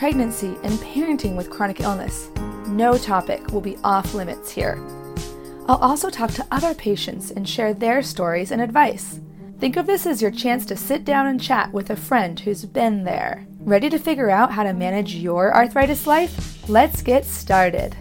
pregnancy, and parenting with chronic illness. No topic will be off limits here. I'll also talk to other patients and share their stories and advice. Think of this as your chance to sit down and chat with a friend who's been there. Ready to figure out how to manage your arthritis life? Let's get started.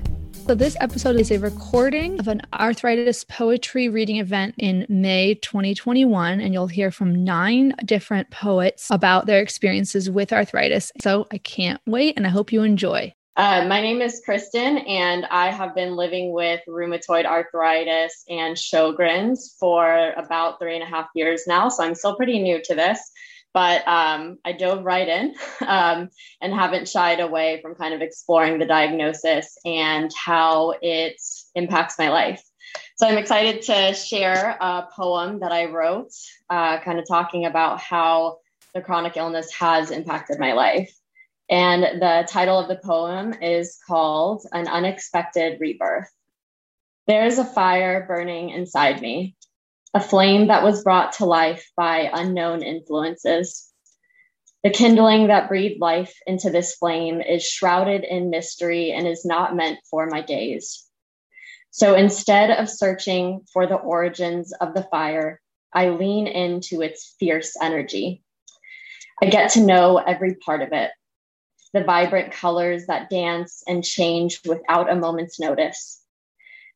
So, this episode is a recording of an arthritis poetry reading event in May 2021, and you'll hear from nine different poets about their experiences with arthritis. So, I can't wait, and I hope you enjoy. Uh, my name is Kristen, and I have been living with rheumatoid arthritis and Sjogren's for about three and a half years now. So I'm still pretty new to this but um, I dove right in um, and haven't shied away from kind of exploring the diagnosis and how it impacts my life. So I'm excited to share a poem that I wrote, uh, kind of talking about how the chronic illness has impacted my life. And the title of the poem is called An Unexpected Rebirth. There is a fire burning inside me a flame that was brought to life by unknown influences. The kindling that breathed life into this flame is shrouded in mystery and is not meant for my gaze. So instead of searching for the origins of the fire, I lean into its fierce energy. I get to know every part of it the vibrant colors that dance and change without a moment's notice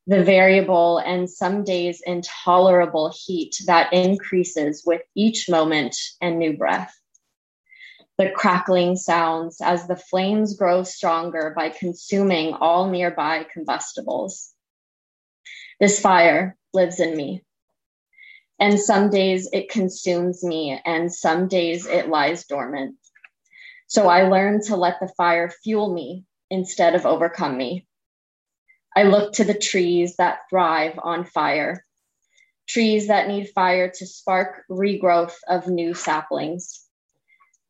the variable and some days intolerable heat that increases with each moment and new breath. The crackling sounds as the flames grow stronger by consuming all nearby combustibles. This fire lives in me. And some days it consumes me, and some days it lies dormant. So I learn to let the fire fuel me instead of overcome me. I look to the trees that thrive on fire, trees that need fire to spark regrowth of new saplings.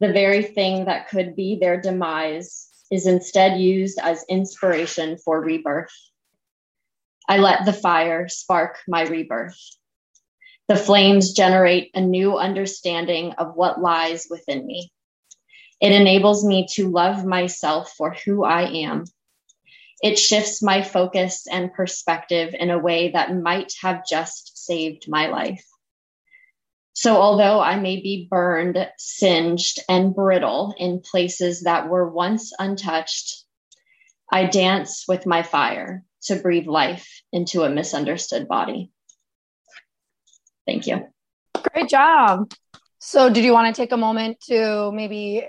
The very thing that could be their demise is instead used as inspiration for rebirth. I let the fire spark my rebirth. The flames generate a new understanding of what lies within me. It enables me to love myself for who I am it shifts my focus and perspective in a way that might have just saved my life. So, although I may be burned, singed, and brittle in places that were once untouched, I dance with my fire to breathe life into a misunderstood body. Thank you. Great job. So, did you want to take a moment to maybe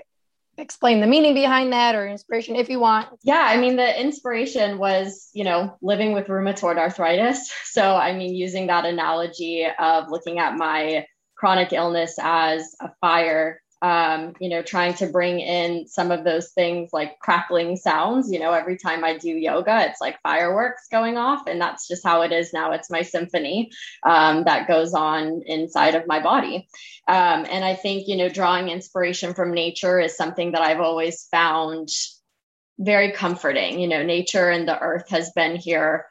explain the meaning behind that or inspiration if you want? Yeah, I mean, the inspiration was, you know, living with rheumatoid arthritis. So, I mean, using that analogy of looking at my chronic illness as a fire um, you know, trying to bring in some of those things like crackling sounds. You know, every time I do yoga, it's like fireworks going off. And that's just how it is now. It's my symphony um, that goes on inside of my body. Um, and I think, you know, drawing inspiration from nature is something that I've always found very comforting. You know, nature and the earth has been here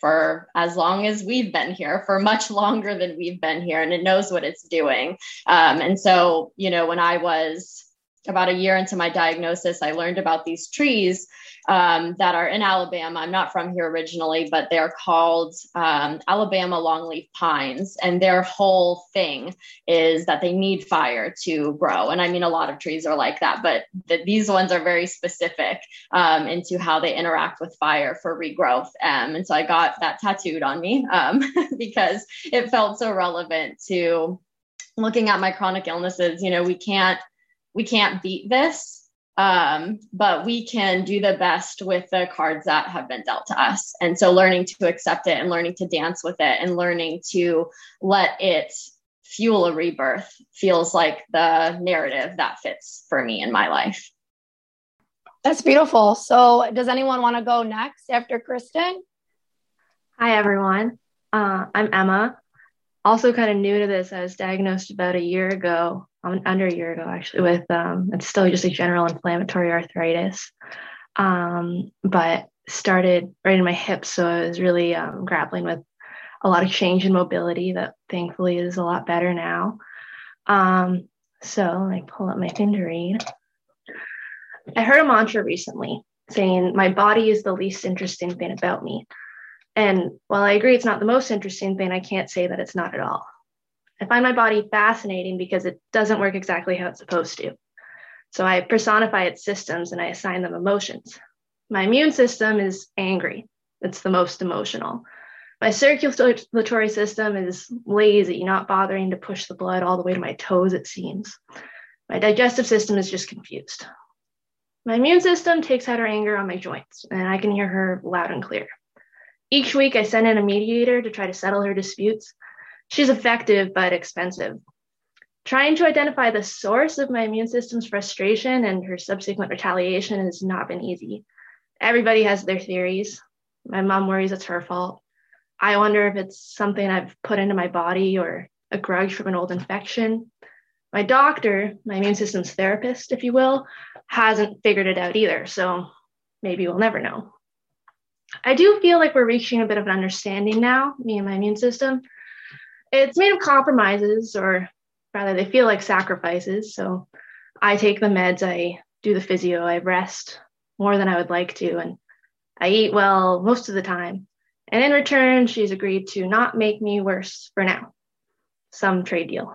for as long as we've been here, for much longer than we've been here, and it knows what it's doing. Um, and so, you know, when I was about a year into my diagnosis, I learned about these trees um, that are in Alabama. I'm not from here originally, but they're called um, Alabama longleaf pines. And their whole thing is that they need fire to grow. And I mean, a lot of trees are like that, but the, these ones are very specific um, into how they interact with fire for regrowth. Um, and so I got that tattooed on me um, because it felt so relevant to looking at my chronic illnesses. You know, we can't we can't beat this um, but we can do the best with the cards that have been dealt to us. And so learning to accept it and learning to dance with it and learning to let it fuel a rebirth feels like the narrative that fits for me in my life. That's beautiful. So, does anyone want to go next after Kristen? Hi, everyone. Uh, I'm Emma. Also, kind of new to this. I was diagnosed about a year ago under a year ago actually with um, it's still just a general inflammatory arthritis. Um, but started right in my hips so i was really um, grappling with a lot of change in mobility that thankfully is a lot better now. Um, so i pull up my thing to read. I heard a mantra recently saying my body is the least interesting thing about me. And while i agree it's not the most interesting thing i can't say that it's not at all I find my body fascinating because it doesn't work exactly how it's supposed to. So I personify its systems and I assign them emotions. My immune system is angry, it's the most emotional. My circulatory system is lazy, not bothering to push the blood all the way to my toes, it seems. My digestive system is just confused. My immune system takes out her anger on my joints, and I can hear her loud and clear. Each week, I send in a mediator to try to settle her disputes, She's effective but expensive. Trying to identify the source of my immune system's frustration and her subsequent retaliation has not been easy. Everybody has their theories. My mom worries it's her fault. I wonder if it's something I've put into my body or a grudge from an old infection. My doctor, my immune system's therapist, if you will, hasn't figured it out either. So maybe we'll never know. I do feel like we're reaching a bit of an understanding now, me and my immune system, it's made of compromises, or rather, they feel like sacrifices. So I take the meds, I do the physio, I rest more than I would like to, and I eat well most of the time. And in return, she's agreed to not make me worse for now. Some trade deal.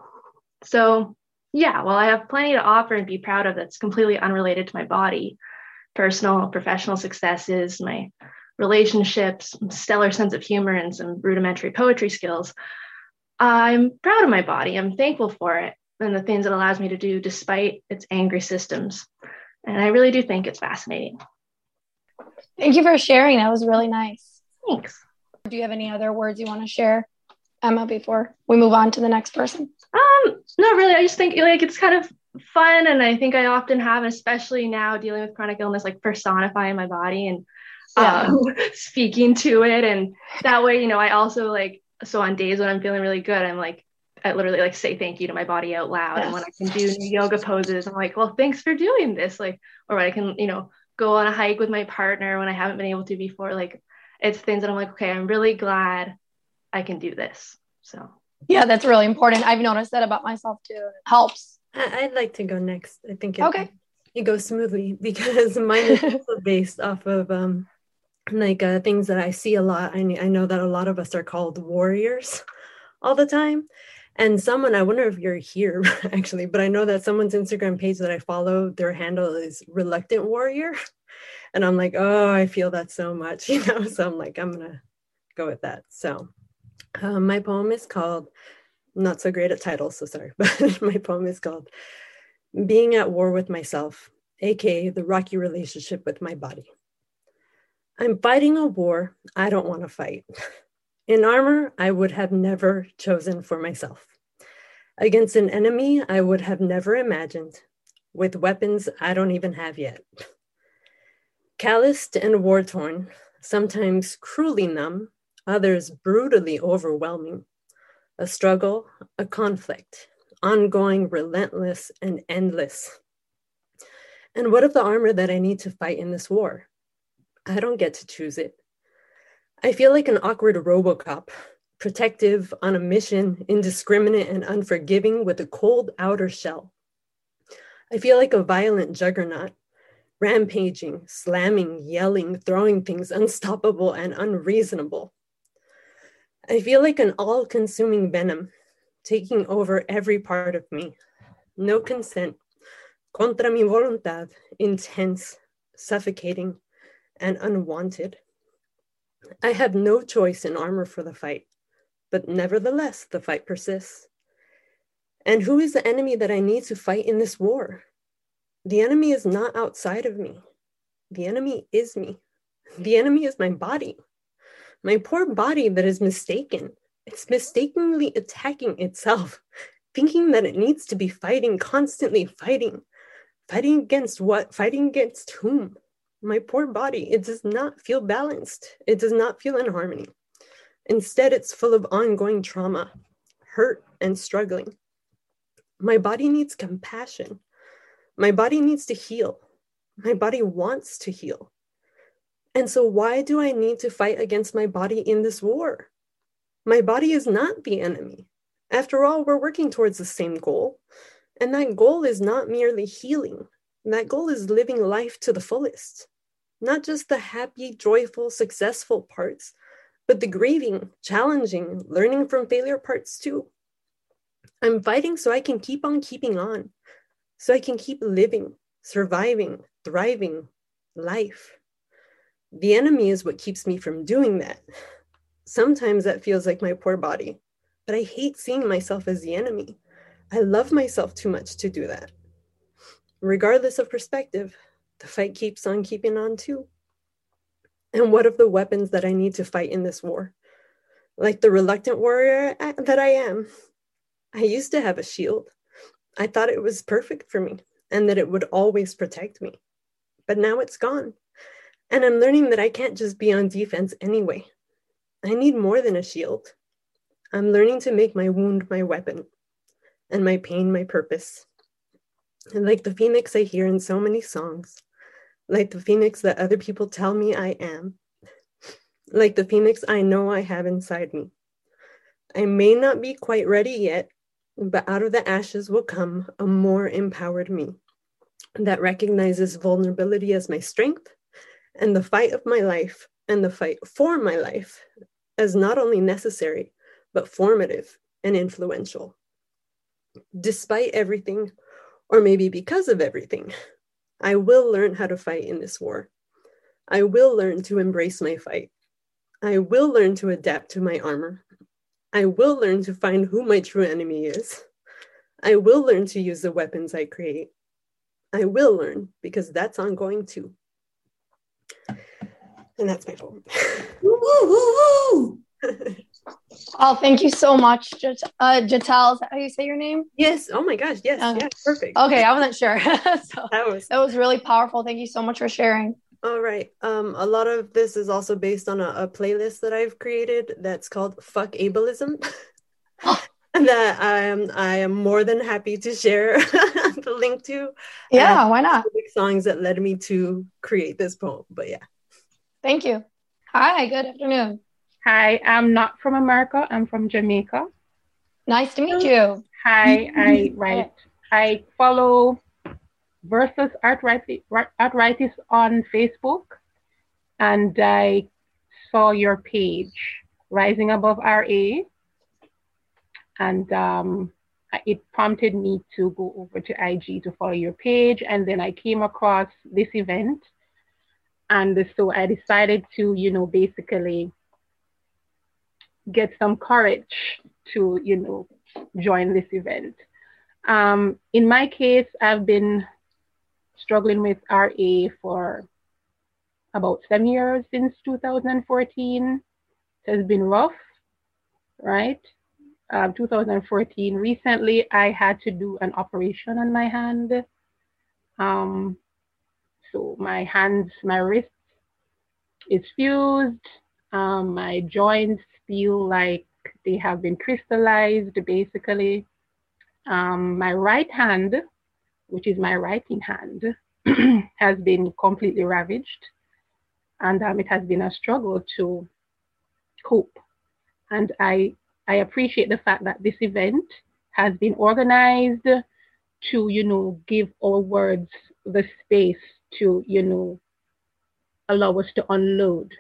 So, yeah, well, I have plenty to offer and be proud of that's completely unrelated to my body, personal, professional successes, my relationships, stellar sense of humor, and some rudimentary poetry skills. I'm proud of my body. I'm thankful for it and the things it allows me to do despite its angry systems. And I really do think it's fascinating. Thank you for sharing. That was really nice. Thanks. Do you have any other words you want to share, Emma, before we move on to the next person? Um, not really. I just think like it's kind of fun and I think I often have, especially now dealing with chronic illness, like personifying my body and yeah. um, speaking to it. And that way, you know, I also like so on days when I'm feeling really good, I'm like, I literally like say thank you to my body out loud. Yes. And when I can do new yoga poses, I'm like, well, thanks for doing this. Like, or I can, you know, go on a hike with my partner when I haven't been able to before. Like, it's things that I'm like, okay, I'm really glad I can do this. So, yeah, that's really important. I've noticed that about myself too. It helps. I'd like to go next. I think it, okay. it goes smoothly because mine is also based off of um, like uh, things that I see a lot. I, I know that a lot of us are called warriors all the time. And someone, I wonder if you're here actually, but I know that someone's Instagram page that I follow, their handle is Reluctant Warrior. And I'm like, oh, I feel that so much, you know? So I'm like, I'm going to go with that. So um, my poem is called, not so great at titles, so sorry, but my poem is called Being at War with Myself, aka the rocky relationship with my body. I'm fighting a war I don't want to fight. In armor, I would have never chosen for myself. Against an enemy I would have never imagined, with weapons I don't even have yet. Calloused and war torn, sometimes cruelly numb, others brutally overwhelming. A struggle, a conflict, ongoing, relentless, and endless. And what of the armor that I need to fight in this war? I don't get to choose it. I feel like an awkward Robocop, protective, on a mission, indiscriminate, and unforgiving with a cold outer shell. I feel like a violent juggernaut, rampaging, slamming, yelling, throwing things unstoppable and unreasonable. I feel like an all consuming venom, taking over every part of me. No consent, contra mi voluntad, intense, suffocating, and unwanted. I have no choice in armor for the fight, but nevertheless, the fight persists. And who is the enemy that I need to fight in this war? The enemy is not outside of me. The enemy is me. The enemy is my body. My poor body that is mistaken. It's mistakenly attacking itself, thinking that it needs to be fighting, constantly fighting. Fighting against what? Fighting against whom? My poor body, it does not feel balanced. It does not feel in harmony. Instead, it's full of ongoing trauma, hurt, and struggling. My body needs compassion. My body needs to heal. My body wants to heal. And so, why do I need to fight against my body in this war? My body is not the enemy. After all, we're working towards the same goal. And that goal is not merely healing, that goal is living life to the fullest not just the happy, joyful, successful parts, but the grieving, challenging, learning from failure parts too. I'm fighting so I can keep on keeping on, so I can keep living, surviving, thriving life. The enemy is what keeps me from doing that. Sometimes that feels like my poor body, but I hate seeing myself as the enemy. I love myself too much to do that. Regardless of perspective, the fight keeps on keeping on too. And what of the weapons that I need to fight in this war? Like the reluctant warrior that I am, I used to have a shield. I thought it was perfect for me and that it would always protect me. But now it's gone. And I'm learning that I can't just be on defense anyway. I need more than a shield. I'm learning to make my wound my weapon and my pain my purpose. And like the phoenix I hear in so many songs, like the phoenix that other people tell me I am, like the phoenix I know I have inside me. I may not be quite ready yet, but out of the ashes will come a more empowered me that recognizes vulnerability as my strength and the fight of my life and the fight for my life as not only necessary, but formative and influential. Despite everything, or maybe because of everything, I will learn how to fight in this war. I will learn to embrace my fight. I will learn to adapt to my armor. I will learn to find who my true enemy is. I will learn to use the weapons I create. I will learn because that's ongoing too. And that's my poem. oh, thank you so much, Jat- uh, Jatel. Is that how you say your name? Yes. Oh my gosh. Yes. Yes. Perfect. Okay, I wasn't sure. so That was that was really powerful. Thank you so much for sharing. all right. Um, a lot of this is also based on a, a playlist that I've created that's called "Fuck Ableism," and that I am I am more than happy to share the link to. Yeah, why not? songs that led me to create this poem. But yeah. Thank you. Hi, good afternoon. Hi, I'm not from America. I'm from Jamaica. Nice to meet you. Hi, I write. I follow versus arthritis, arthritis on Facebook, and I saw your page, Rising Above RA, and um, it prompted me to go over to IG to follow your page. And then I came across this event. And so I decided to, you know, basically get some courage to, you know, join this event. Um, in my case, I've been struggling with RA for about seven years since 2014. It has been rough, right? uh, 2014. Recently, I had to do an operation on my hand. Um, so my hands, my wrists is fused. Um, my joints feel like they have been crystallized, basically. Um, my right hand, which is my writing hand, has been completely ravaged. And um, it has been a struggle to cope. And I I appreciate the fact that this event has been organized to, you know, give our words the space to, you know, allow us to unload,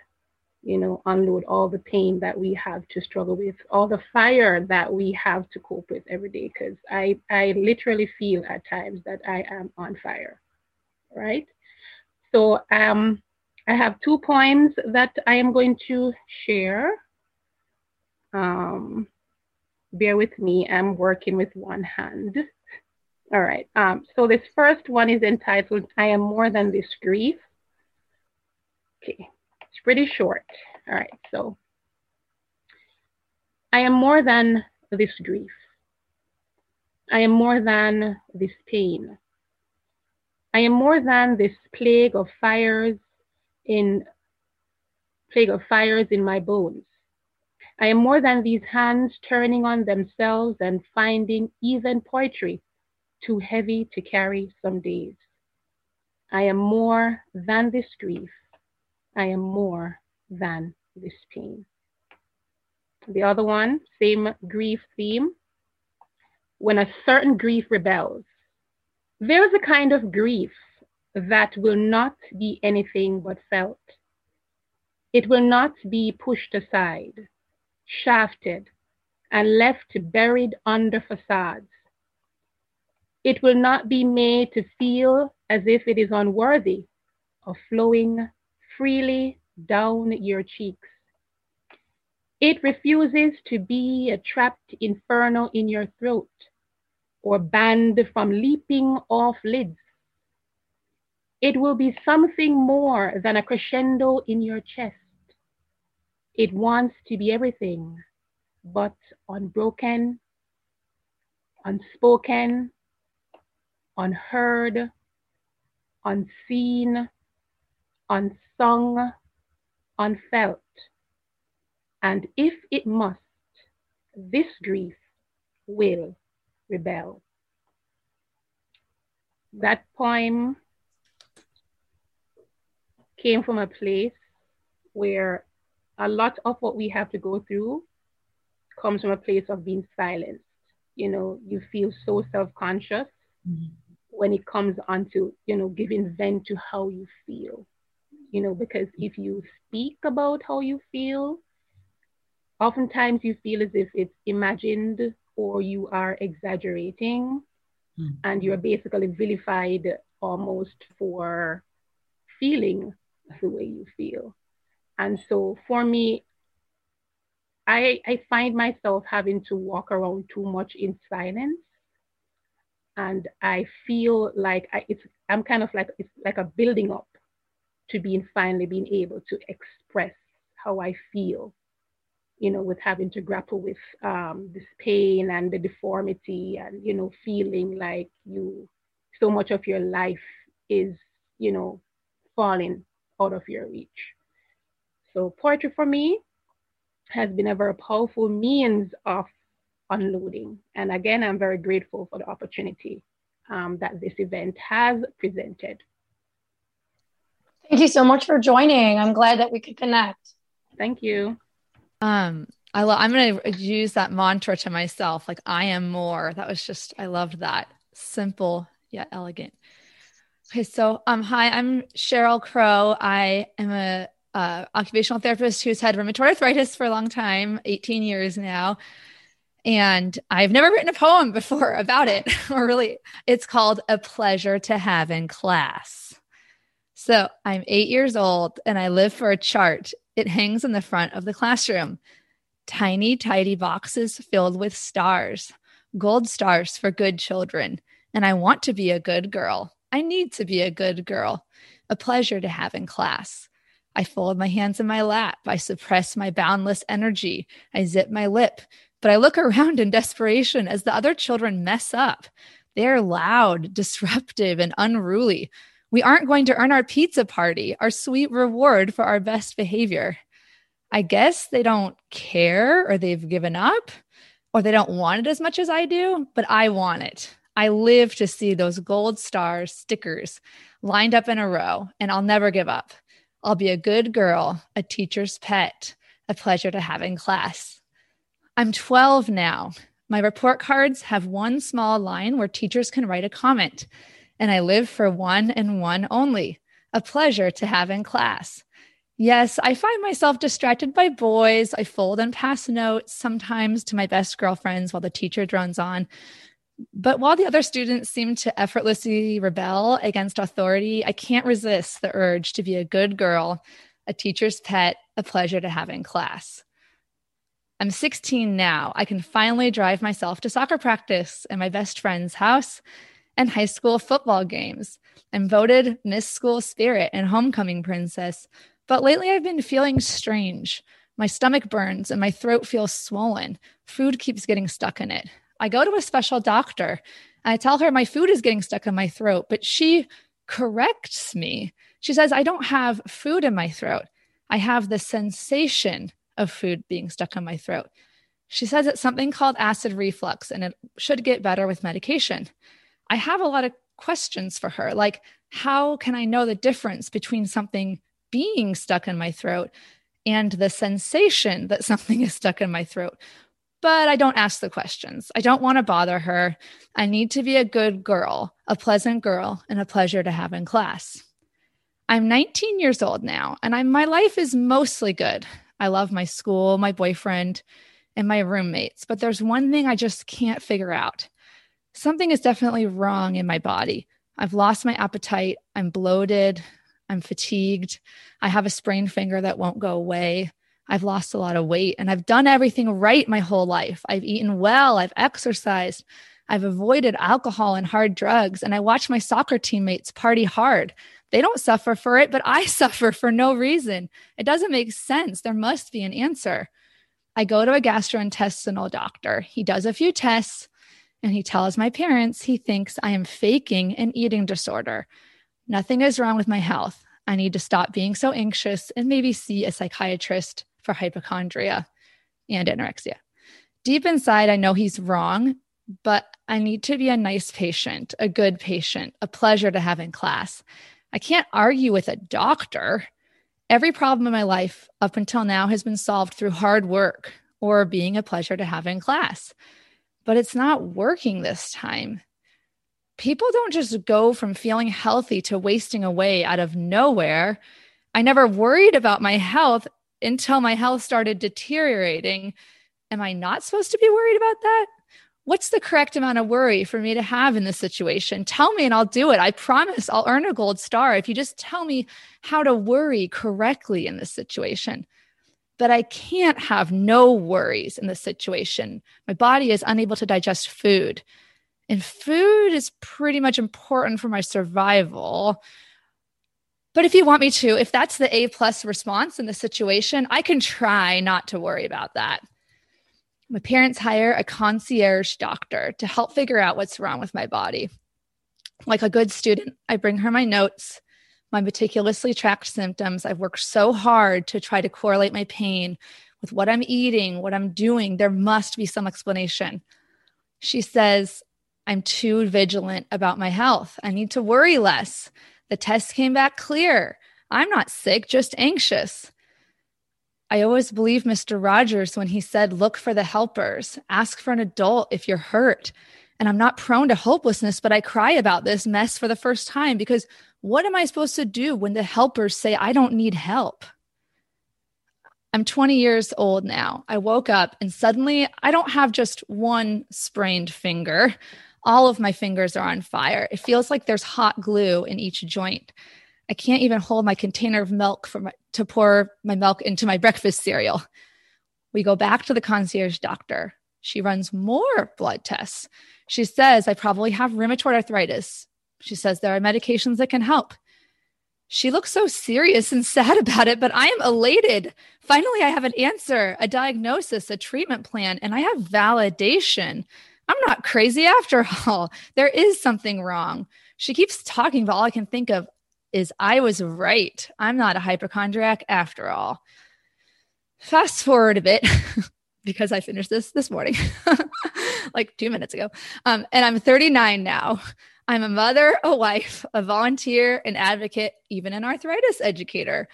you know, unload all the pain that we have to struggle with, all the fire that we have to cope with every day. Because I, I literally feel at times that I am on fire, right? So um, I have two poems that I am going to share um, bear with me, I'm working with one hand. All right, um, so this first one is entitled, I Am More Than This Grief. Okay, it's pretty short. All right, so I am more than this grief. I am more than this pain. I am more than this plague of fires in plague of fires in my bones. I am more than these hands turning on themselves and finding even poetry too heavy to carry some days. I am more than this grief. I am more than this pain. The other one, same grief theme. When a certain grief rebels, there's a kind of grief that will not be anything but felt. It will not be pushed aside shafted, and left buried under facades. It will not be made to feel as if it is unworthy of flowing freely down your cheeks. It refuses to be a trapped inferno in your throat or banned from leaping off lids. It will be something more than a crescendo in your chest. It wants to be everything, but unbroken, unspoken, unheard, unseen, unsung, unfelt. And if it must, this grief will rebel. That poem came from a place where a lot of what we have to go through comes from a place of being silenced. You know, you feel so self-conscious mm-hmm. when it comes onto, you know, giving vent to how you feel. You know, because if you speak about how you feel, oftentimes you feel as if it's imagined or you are exaggerating mm-hmm. and you're basically vilified almost for feeling the way you feel. And so for me, I, I find myself having to walk around too much in silence. And I feel like I, it's, I'm kind of like, it's like a building up to being finally being able to express how I feel, you know, with having to grapple with um, this pain and the deformity and, you know, feeling like you, so much of your life is, you know, falling out of your reach. So poetry for me has been a very powerful means of unloading. And again, I'm very grateful for the opportunity um, that this event has presented. Thank you so much for joining. I'm glad that we could connect. Thank you. Um, I love, I'm going to use that mantra to myself, like I am more. That was just, I loved that. Simple yet elegant. Okay. So, um, hi, I'm Cheryl Crow. I am a uh, occupational therapist who's had rheumatoid arthritis for a long time, 18 years now. And I've never written a poem before about it, or really, it's called A Pleasure to Have in Class. So I'm eight years old and I live for a chart. It hangs in the front of the classroom. Tiny, tidy boxes filled with stars, gold stars for good children. And I want to be a good girl. I need to be a good girl. A pleasure to have in class. I fold my hands in my lap. I suppress my boundless energy. I zip my lip. But I look around in desperation as the other children mess up. They're loud, disruptive, and unruly. We aren't going to earn our pizza party, our sweet reward for our best behavior. I guess they don't care or they've given up or they don't want it as much as I do, but I want it. I live to see those gold star stickers lined up in a row, and I'll never give up. I'll be a good girl, a teacher's pet, a pleasure to have in class. I'm 12 now. My report cards have one small line where teachers can write a comment and I live for one and one only, a pleasure to have in class. Yes, I find myself distracted by boys. I fold and pass notes sometimes to my best girlfriends while the teacher drones on. But while the other students seem to effortlessly rebel against authority, I can't resist the urge to be a good girl, a teacher's pet, a pleasure to have in class. I'm 16 now. I can finally drive myself to soccer practice in my best friend's house and high school football games. I'm voted Miss School Spirit and Homecoming Princess. But lately I've been feeling strange. My stomach burns and my throat feels swollen. Food keeps getting stuck in it. I go to a special doctor. I tell her my food is getting stuck in my throat, but she corrects me. She says, I don't have food in my throat. I have the sensation of food being stuck in my throat. She says it's something called acid reflux and it should get better with medication. I have a lot of questions for her, like, how can I know the difference between something being stuck in my throat and the sensation that something is stuck in my throat? But I don't ask the questions. I don't want to bother her. I need to be a good girl, a pleasant girl, and a pleasure to have in class. I'm 19 years old now, and I'm, my life is mostly good. I love my school, my boyfriend, and my roommates, but there's one thing I just can't figure out something is definitely wrong in my body. I've lost my appetite. I'm bloated. I'm fatigued. I have a sprained finger that won't go away. I've lost a lot of weight and I've done everything right my whole life. I've eaten well. I've exercised. I've avoided alcohol and hard drugs. And I watch my soccer teammates party hard. They don't suffer for it, but I suffer for no reason. It doesn't make sense. There must be an answer. I go to a gastrointestinal doctor. He does a few tests and he tells my parents he thinks I am faking an eating disorder. Nothing is wrong with my health. I need to stop being so anxious and maybe see a psychiatrist for hypochondria and anorexia. Deep inside, I know he's wrong, but I need to be a nice patient, a good patient, a pleasure to have in class. I can't argue with a doctor. Every problem in my life up until now has been solved through hard work or being a pleasure to have in class but it's not working this time. People don't just go from feeling healthy to wasting away out of nowhere. I never worried about my health until my health started deteriorating. Am I not supposed to be worried about that? What's the correct amount of worry for me to have in this situation? Tell me and I'll do it. I promise I'll earn a gold star if you just tell me how to worry correctly in this situation but I can't have no worries in this situation. My body is unable to digest food. And food is pretty much important for my survival. But if you want me to, if that's the A plus response in the situation, I can try not to worry about that. My parents hire a concierge doctor to help figure out what's wrong with my body. Like a good student, I bring her my notes my meticulously tracked symptoms. I've worked so hard to try to correlate my pain with what I'm eating, what I'm doing. There must be some explanation. She says, I'm too vigilant about my health. I need to worry less. The test came back clear. I'm not sick, just anxious. I always believe Mr. Rogers when he said, Look for the helpers, ask for an adult if you're hurt. And I'm not prone to hopelessness, but I cry about this mess for the first time because what am I supposed to do when the helpers say, I don't need help? I'm 20 years old now. I woke up and suddenly I don't have just one sprained finger. All of my fingers are on fire. It feels like there's hot glue in each joint. I can't even hold my container of milk for my, to pour my milk into my breakfast cereal. We go back to the concierge doctor. She runs more blood tests. She says I probably have rheumatoid arthritis. She says there are medications that can help. She looks so serious and sad about it, but I am elated. Finally, I have an answer, a diagnosis, a treatment plan, and I have validation. I'm not crazy after all. There is something wrong. She keeps talking, but all I can think of is I was right. I'm not a hypochondriac after all. Fast forward a bit because I finished this this morning, like two minutes ago. Um, and I'm 39 now. I'm a mother, a wife, a volunteer, an advocate, even an arthritis educator.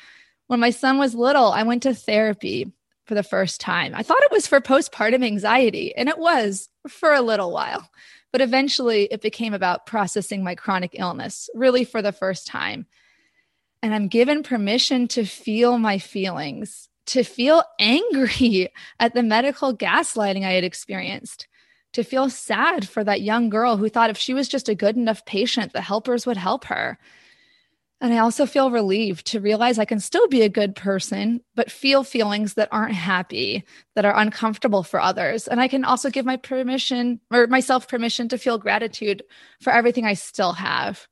When my son was little, I went to therapy for the first time. I thought it was for postpartum anxiety, and it was for a little while. But eventually, it became about processing my chronic illness, really for the first time. And I'm given permission to feel my feelings, to feel angry at the medical gaslighting I had experienced, to feel sad for that young girl who thought if she was just a good enough patient, the helpers would help her. And I also feel relieved to realize I can still be a good person, but feel feelings that aren't happy, that are uncomfortable for others. And I can also give my permission or myself permission to feel gratitude for everything I still have.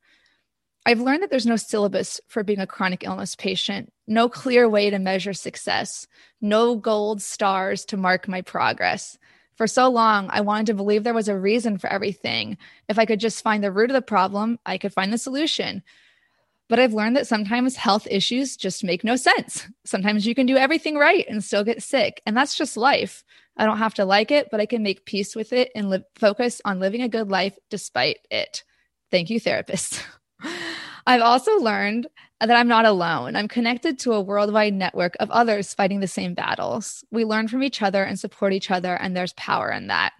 I've learned that there's no syllabus for being a chronic illness patient, no clear way to measure success, no gold stars to mark my progress. For so long, I wanted to believe there was a reason for everything. If I could just find the root of the problem, I could find the solution. But I've learned that sometimes health issues just make no sense. Sometimes you can do everything right and still get sick. And that's just life. I don't have to like it, but I can make peace with it and focus on living a good life despite it. Thank you, therapist. I've also learned that I'm not alone. I'm connected to a worldwide network of others fighting the same battles. We learn from each other and support each other, and there's power in that.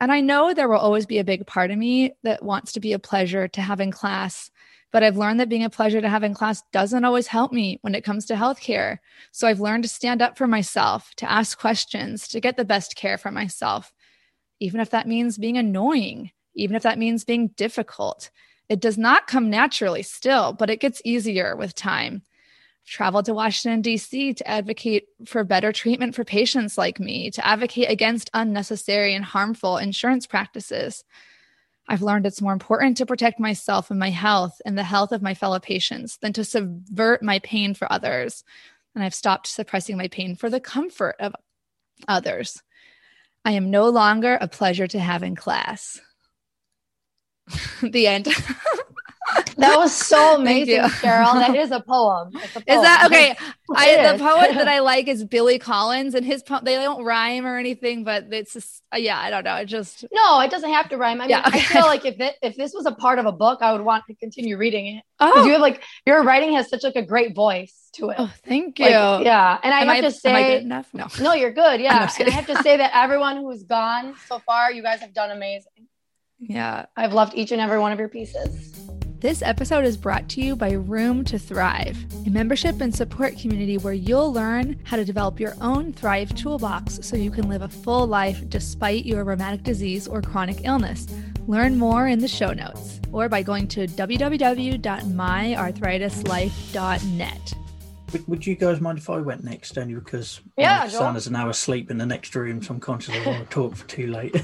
And I know there will always be a big part of me that wants to be a pleasure to have in class but I've learned that being a pleasure to have in class doesn't always help me when it comes to healthcare. So I've learned to stand up for myself, to ask questions, to get the best care for myself, even if that means being annoying, even if that means being difficult. It does not come naturally still, but it gets easier with time. I've traveled to Washington, D.C. to advocate for better treatment for patients like me, to advocate against unnecessary and harmful insurance practices. I've learned it's more important to protect myself and my health and the health of my fellow patients than to subvert my pain for others. And I've stopped suppressing my pain for the comfort of others. I am no longer a pleasure to have in class. the end. That was so amazing, Cheryl. That is a poem. A poem. Is that okay? I the poet that I like is Billy Collins, and his po- they don't rhyme or anything, but it's just uh, yeah, I don't know. It just no, it doesn't have to rhyme. I mean, okay. I feel like if it, if this was a part of a book, I would want to continue reading it oh. you have like your writing has such like a great voice to it. Oh, thank you. Like, yeah, and I am have I, to say, enough? No, no, you're good. Yeah, and I have to say that everyone who's gone so far, you guys have done amazing. Yeah, I've loved each and every one of your pieces. This episode is brought to you by Room to Thrive, a membership and support community where you'll learn how to develop your own Thrive toolbox so you can live a full life despite your rheumatic disease or chronic illness. Learn more in the show notes or by going to www.myarthritislife.net. Would you guys mind if I went next? Only because yeah, my son is now asleep in the next room, so I'm conscious I don't want to talk for too late.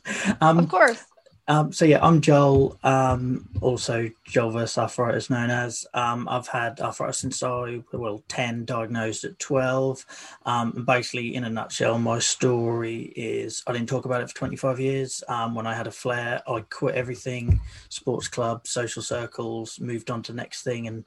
um, of course. Um, so yeah, I'm Joel. Um, also Joel versus arthritis, known as. Um, I've had arthritis since I well ten, diagnosed at twelve. Um, basically, in a nutshell, my story is I didn't talk about it for 25 years. Um, when I had a flare, I quit everything: sports club, social circles, moved on to next thing, and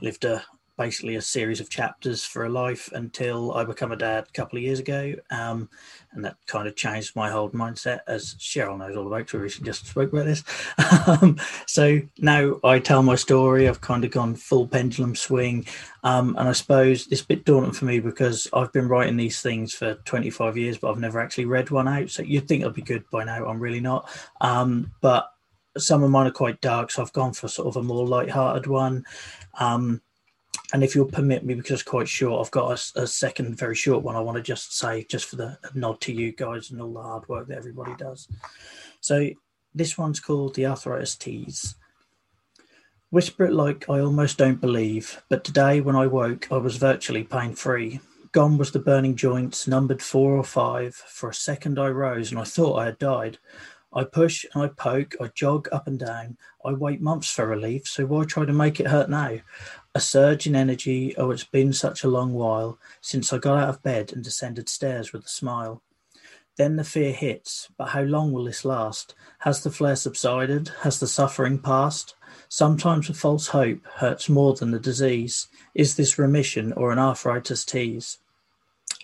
lived a basically a series of chapters for a life until I become a dad a couple of years ago. Um, and that kind of changed my whole mindset, as Cheryl knows all about. We just spoke about this. um, so now I tell my story. I've kind of gone full pendulum swing. Um, and I suppose it's a bit daunting for me because I've been writing these things for 25 years, but I've never actually read one out. So you'd think I'd be good by now. I'm really not. Um, but some of mine are quite dark. So I've gone for sort of a more light-hearted one. Um, and if you'll permit me, because it's quite short, I've got a, a, second very short one I want to just say, just for the nod to you guys and all the hard work that everybody does. So this one's called the Arthritis Tease. Whisper it like I almost don't believe, but today when I woke, I was virtually pain free. Gone was the burning joints, numbered four or five. For a second I rose and I thought I had died. I push and I poke, I jog up and down. I wait months for relief, so why try to make it hurt now? A surge in energy, oh, it's been such a long while since I got out of bed and descended stairs with a smile. Then the fear hits, but how long will this last? Has the flare subsided? Has the suffering passed? Sometimes a false hope hurts more than the disease. Is this remission or an arthritis tease?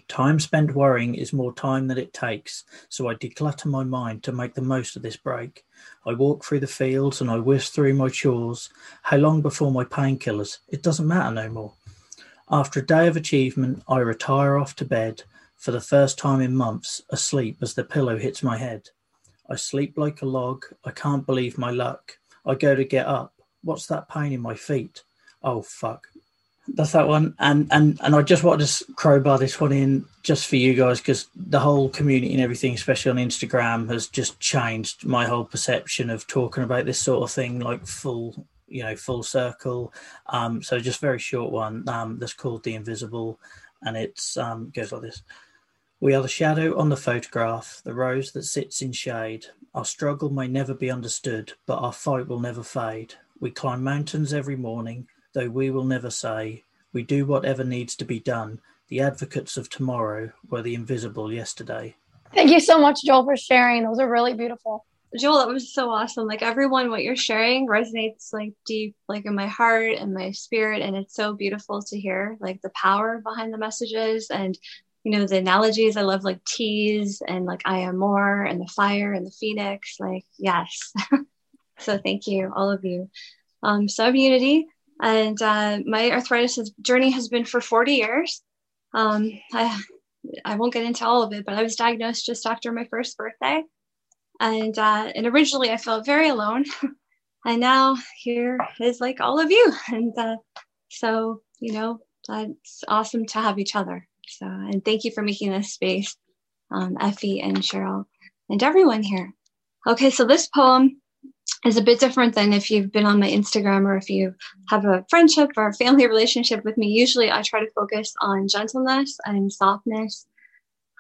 Time spent worrying is more time than it takes, so I declutter my mind to make the most of this break. I walk through the fields and I whisk through my chores. How long before my painkillers? It doesn't matter no more. After a day of achievement, I retire off to bed, for the first time in months, asleep as the pillow hits my head. I sleep like a log. I can't believe my luck. I go to get up. What's that pain in my feet? Oh, fuck that's that one. And and and I just want to crowbar this one in just for you guys because the whole community and everything, especially on Instagram, has just changed my whole perception of talking about this sort of thing, like full, you know, full circle. Um, so just very short one. Um, that's called the invisible, and it's um goes like this. We are the shadow on the photograph, the rose that sits in shade. Our struggle may never be understood, but our fight will never fade. We climb mountains every morning though we will never say, we do whatever needs to be done. The advocates of tomorrow were the invisible yesterday. Thank you so much, Joel, for sharing. Those are really beautiful. Joel, that was so awesome. Like everyone, what you're sharing resonates like deep, like in my heart and my spirit. And it's so beautiful to hear like the power behind the messages and, you know, the analogies. I love like tease and like I am more and the fire and the phoenix. Like, yes. so thank you, all of you. Um, Subunity, and uh, my arthritis journey has been for 40 years. Um, I, I won't get into all of it, but I was diagnosed just after my first birthday. And, uh, and originally I felt very alone. and now here is like all of you. And uh, so, you know, it's awesome to have each other. So, and thank you for making this space, um, Effie and Cheryl and everyone here. Okay, so this poem is a bit different than if you've been on my Instagram or if you have a friendship or a family relationship with me. Usually I try to focus on gentleness and softness.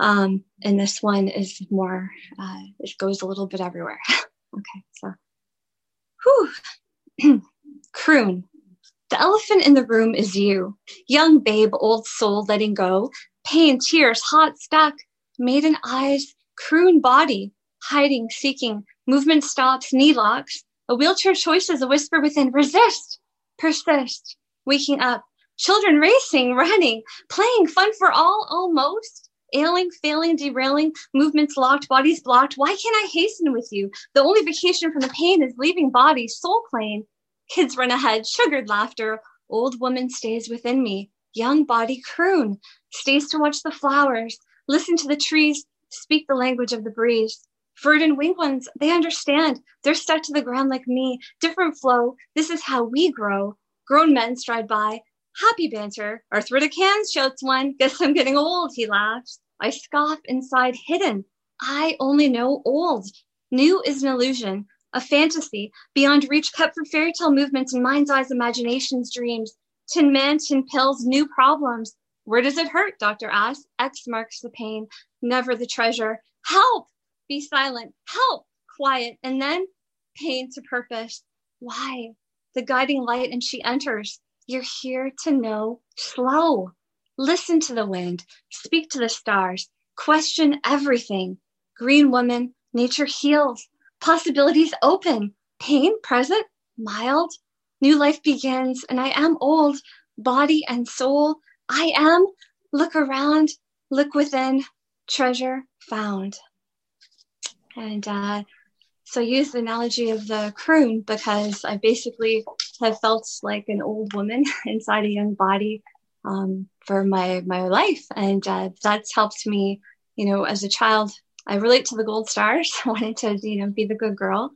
Um, and this one is more, uh, it goes a little bit everywhere. okay, so, whew. Croon. The elephant in the room is you. Young babe, old soul letting go. Pain, tears, hot, stuck. Maiden eyes, croon body, hiding, seeking, Movement stops, knee locks. A wheelchair choices, a whisper within resist, persist, waking up. Children racing, running, playing, fun for all, almost. Ailing, failing, derailing, movements locked, bodies blocked. Why can't I hasten with you? The only vacation from the pain is leaving body, soul plane. Kids run ahead, sugared laughter. Old woman stays within me. Young body croon, stays to watch the flowers, listen to the trees, speak the language of the breeze. Furred and winged ones, they understand. They're stuck to the ground like me. Different flow. This is how we grow. Grown men stride by. Happy banter. Arthritic hands, shouts one. Guess I'm getting old, he laughs. I scoff inside, hidden. I only know old. New is an illusion, a fantasy, beyond reach, cut for fairy tale movements and mind's eyes, imaginations, dreams. Tin man, tin pills, new problems. Where does it hurt? Doctor asks. X marks the pain, never the treasure. Help! Be silent, help, quiet, and then pain to purpose. Why? The guiding light, and she enters. You're here to know slow. Listen to the wind, speak to the stars, question everything. Green woman, nature heals, possibilities open, pain present, mild. New life begins, and I am old, body and soul. I am. Look around, look within, treasure found. And uh, so I use the analogy of the croon because I basically have felt like an old woman inside a young body um, for my my life, and uh, that's helped me. You know, as a child, I relate to the gold stars, wanting to you know be the good girl.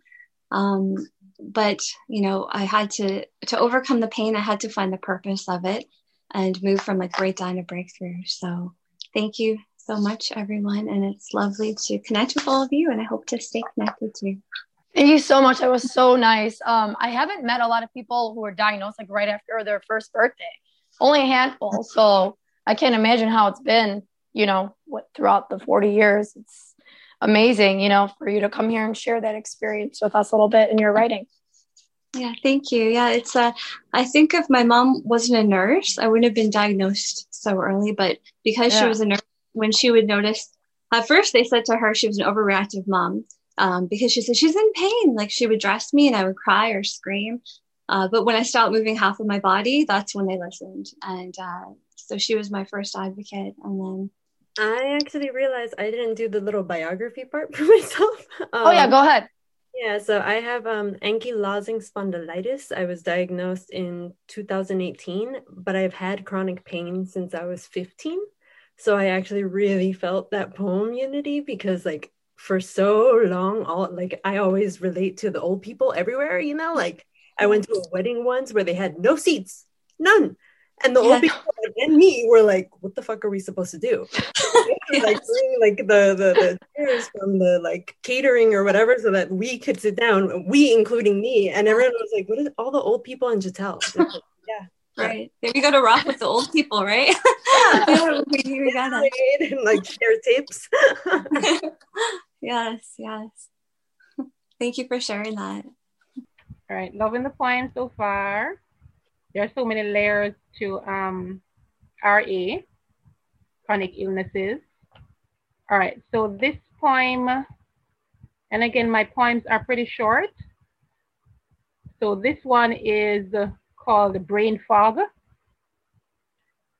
Um, but you know, I had to to overcome the pain. I had to find the purpose of it and move from like breakdown to breakthrough. So thank you so much, everyone, and it's lovely to connect with all of you. And I hope to stay connected too. Thank you so much. That was so nice. Um, I haven't met a lot of people who were diagnosed like right after their first birthday. Only a handful. So I can't imagine how it's been, you know, what throughout the 40 years. It's amazing, you know, for you to come here and share that experience with us a little bit in your writing. Yeah, thank you. Yeah, it's uh I think if my mom wasn't a nurse, I wouldn't have been diagnosed so early, but because yeah. she was a nurse when she would notice at first they said to her she was an overreactive mom um, because she said she's in pain. Like she would dress me and I would cry or scream. Uh, but when I stopped moving half of my body, that's when they listened. And uh, so she was my first advocate. And then I actually realized I didn't do the little biography part for myself. Um, oh yeah, go ahead. Yeah, so I have um, ankylosing spondylitis. I was diagnosed in 2018, but I've had chronic pain since I was 15. So I actually really felt that poem unity because like for so long, all like I always relate to the old people everywhere, you know, like I went to a wedding once where they had no seats, none. And the yeah. old people and me were like, what the fuck are we supposed to do? yes. Like like the, the the chairs from the like catering or whatever so that we could sit down, we including me. And everyone was like, what is all the old people in Gittel? Like, yeah. Right. Then we go to rock with the old people, right? yeah, we, we got it. And like share tips. yes, yes. Thank you for sharing that. All right, loving the poem so far. There are so many layers to um, RA, chronic illnesses. All right, so this poem, and again, my poems are pretty short. So this one is called the Brain Fog,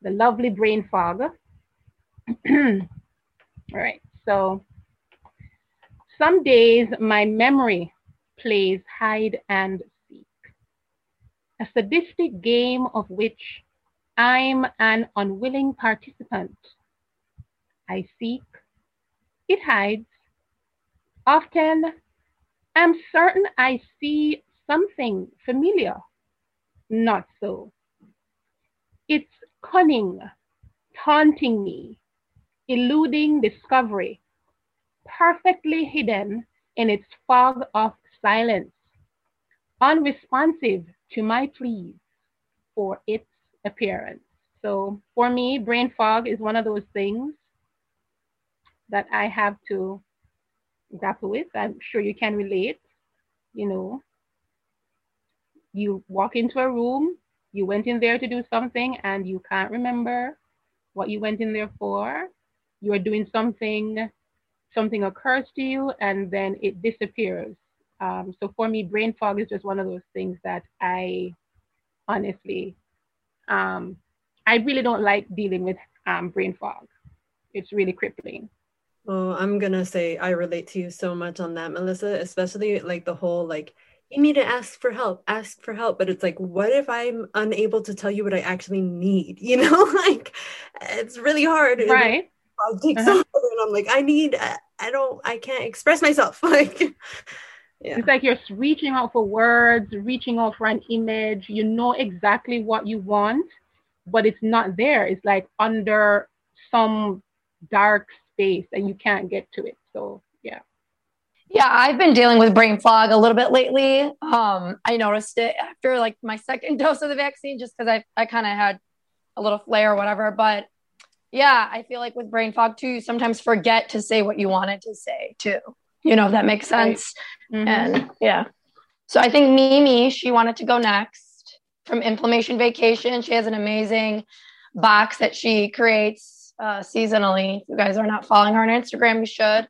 the lovely brain fog. All right, so some days my memory plays hide and seek, a sadistic game of which I'm an unwilling participant. I seek, it hides. Often, I'm certain I see something familiar not so. It's cunning, taunting me, eluding discovery, perfectly hidden in its fog of silence, unresponsive to my pleas for its appearance. So for me, brain fog is one of those things that I have to grapple with. I'm sure you can relate, you know, you walk into a room, you went in there to do something and you can't remember what you went in there for. You are doing something, something occurs to you and then it disappears. Um, so for me, brain fog is just one of those things that I honestly, um, I really don't like dealing with um, brain fog. It's really crippling. Oh, I'm gonna say I relate to you so much on that, Melissa, especially like the whole like you need to ask for help ask for help. But it's like what if i'm unable to tell you what i actually need? You know like it's really hard. Right. I'll take uh-huh. and i'm like i need i don't i can't express myself. Like yeah. it's like you're reaching out for words reaching out for an image. You know exactly what you want but it's not there. It's like under some dark space and you can't get to it. So yeah I've been dealing with brain fog a little bit lately. Um, I noticed it after like my second dose of the vaccine, just because I, I kind of had a little flare or whatever. But yeah, I feel like with brain fog too, you sometimes forget to say what you wanted to say too. You know, if that makes sense. Right. Mm-hmm. And yeah. So I think Mimi, she wanted to go next from Inflammation Vacation. She has an amazing box that she creates uh, seasonally. If you guys are not following her on Instagram, you should.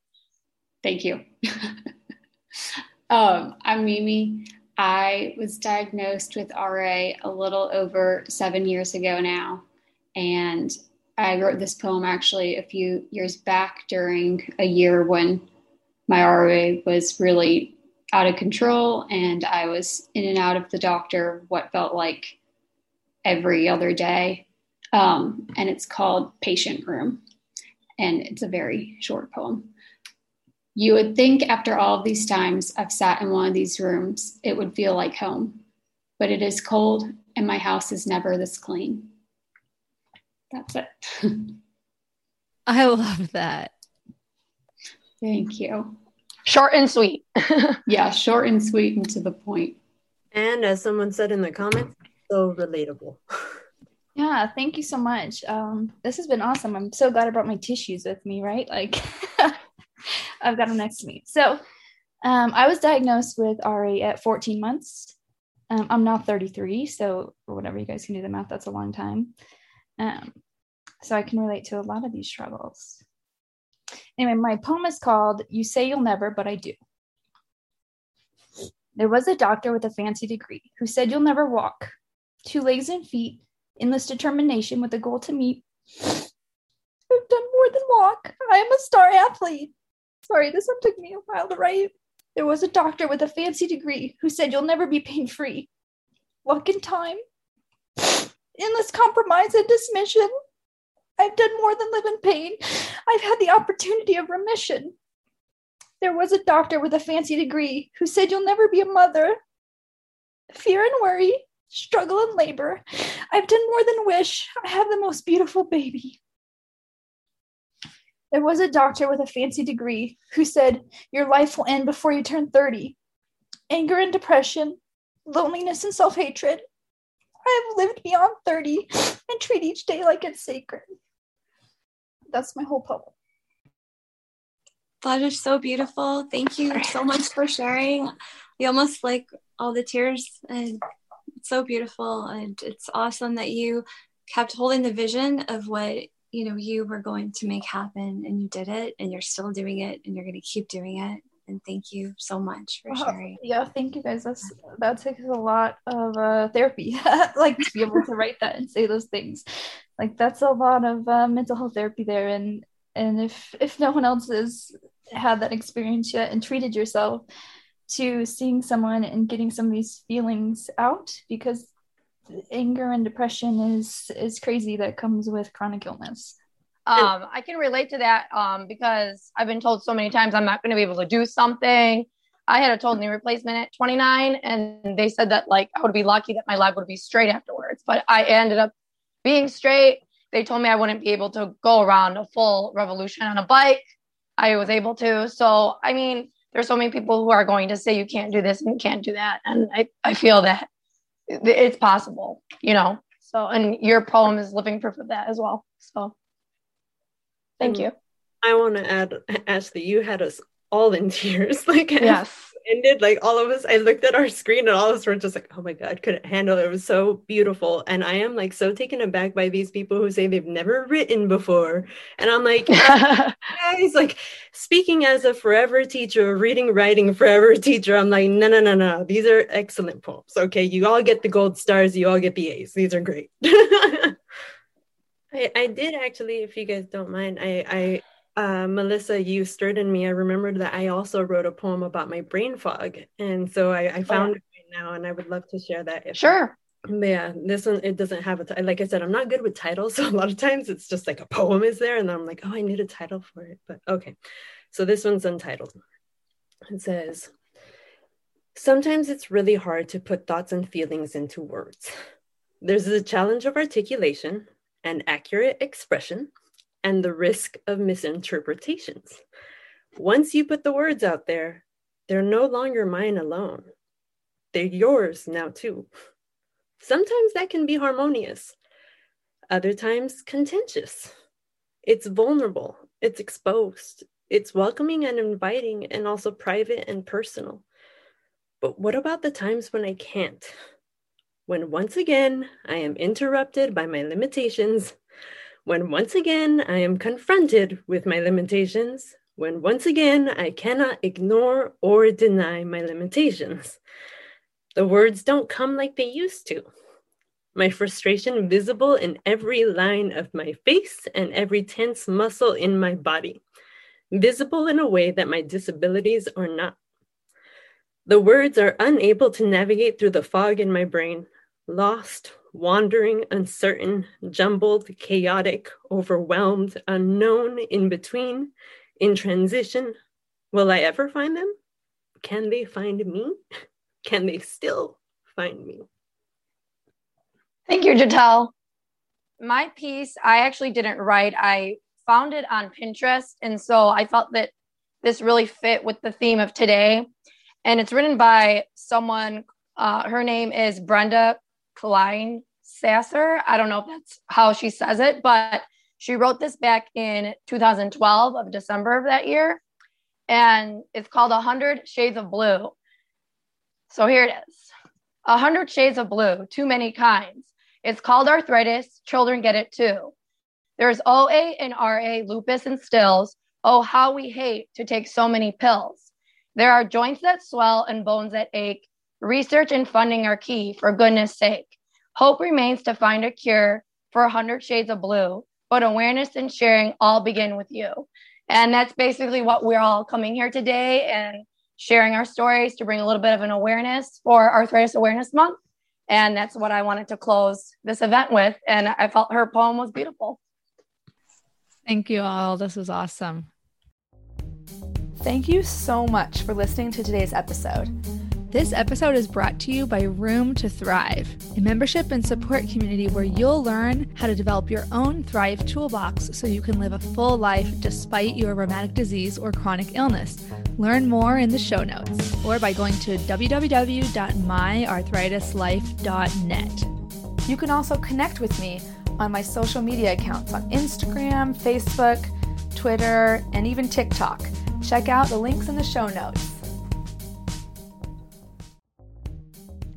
Thank you. um, I'm Mimi. I was diagnosed with RA a little over seven years ago now. And I wrote this poem actually a few years back during a year when my RA was really out of control and I was in and out of the doctor what felt like every other day. Um, and it's called Patient Room. And it's a very short poem. You would think after all of these times I've sat in one of these rooms, it would feel like home. But it is cold and my house is never this clean. That's it. I love that. Thank you. Short and sweet. yeah, short and sweet and to the point. And as someone said in the comments, so relatable. Yeah, thank you so much. Um, this has been awesome. I'm so glad I brought my tissues with me, right? Like, I've got them next to me. So, um, I was diagnosed with RA at 14 months. Um, I'm now 33, so whatever you guys can do the math, that's a long time. Um, so I can relate to a lot of these struggles. Anyway, my poem is called You Say You'll Never, But I Do. There was a doctor with a fancy degree who said you'll never walk. Two legs and feet, endless determination with a goal to meet. I've done more than walk. I am a star athlete. Sorry, this one took me a while to write. There was a doctor with a fancy degree who said you'll never be pain free. Luck and time, endless compromise and dismission. I've done more than live in pain. I've had the opportunity of remission. There was a doctor with a fancy degree who said you'll never be a mother. Fear and worry, struggle and labor. I've done more than wish. I have the most beautiful baby. There was a doctor with a fancy degree who said your life will end before you turn 30. Anger and depression, loneliness and self hatred. I have lived beyond 30 and treat each day like it's sacred. That's my whole poem. That is so beautiful. Thank you so much for sharing. You almost like all the tears and it's so beautiful and it's awesome that you kept holding the vision of what you know you were going to make happen and you did it and you're still doing it and you're going to keep doing it. And thank you so much for sharing. Yeah thank you guys. That's that takes a lot of uh, therapy like to be able to write that and say those things. Like that's a lot of uh, mental health therapy there. And and if if no one else has had that experience yet and treated yourself to seeing someone and getting some of these feelings out because anger and depression is is crazy that comes with chronic illness. Um i can relate to that um because i've been told so many times i'm not going to be able to do something. I had a total knee replacement at 29 and they said that like i would be lucky that my leg would be straight afterwards but i ended up being straight. They told me i wouldn't be able to go around a full revolution on a bike. I was able to. So i mean there's so many people who are going to say you can't do this and you can't do that and i, I feel that it's possible you know? So and your poem is living proof of that as well. So thank you. I want to add ashley you had us all in tears like yes ended like all of us i looked at our screen and all of us were just like oh my god couldn't handle it. It was so beautiful. And i am like so taken aback by these people who say they've never written before. And i'm like guys like speaking as a forever teacher reading writing forever teacher i'm like no no no no. These are excellent poems. Okay you all get the gold stars you all get the a's. These are great. I, I did actually if you guys don't mind i i uh, Melissa, you stirred in me. I remembered that I also wrote a poem about my brain fog, and so I, I found oh. it right now, and I would love to share that. If sure. But yeah, this one it doesn't have a t- like I said, I'm not good with titles, so a lot of times it's just like a poem is there, and I'm like, oh, I need a title for it. But okay, so this one's untitled. It says, sometimes it's really hard to put thoughts and feelings into words. There's the challenge of articulation and accurate expression and the risk of misinterpretations. Once you put the words out there, they're no longer mine alone. They're yours now, too. Sometimes that can be harmonious, other times contentious. It's vulnerable, it's exposed, it's welcoming and inviting, and also private and personal. But what about the times when I can't? When once again I am interrupted by my limitations when once again I am confronted with my limitations, when once again I cannot ignore or deny my limitations. The words don't come like they used to. My frustration visible in every line of my face and every tense muscle in my body, visible in a way that my disabilities are not. The words are unable to navigate through the fog in my brain, lost, wandering, uncertain, jumbled, chaotic, overwhelmed, unknown, in between, in transition, Will I ever find them? Can they find me? Can they still find me? Thank you, Gittel. My piece, I actually didn't write. I found it on Pinterest. And so I felt that this really fit with the theme of today. And it's written by someone, uh, her name is Brenda Klein Sasser. I don't know if that's how she says it, but she wrote this back in 2012 of December of that year. And it's called A Hundred Shades of Blue. So here it is. A hundred shades of blue, too many kinds. It's called arthritis. Children get it too. There's OA and RA, lupus and Still's. Oh, how we hate to take so many pills. There are joints that swell and bones that ache. Research and funding are key, for goodness sake. Hope remains to find a cure for a hundred shades of blue, but awareness and sharing all begin with you. And that's basically what we're all coming here today and sharing our stories to bring a little bit of an awareness for Arthritis Awareness Month. And that's what I wanted to close this event with. And I felt her poem was beautiful. Thank you all. This was awesome. Thank you so much for listening to today's episode. This episode is brought to you by Room to Thrive, a membership and support community where you'll learn how to develop your own Thrive toolbox so you can live a full life despite your rheumatic disease or chronic illness. Learn more in the show notes or by going to www.myarthritislife.net. You can also connect with me on my social media accounts on Instagram, Facebook, Twitter, and even TikTok. Check out the links in the show notes.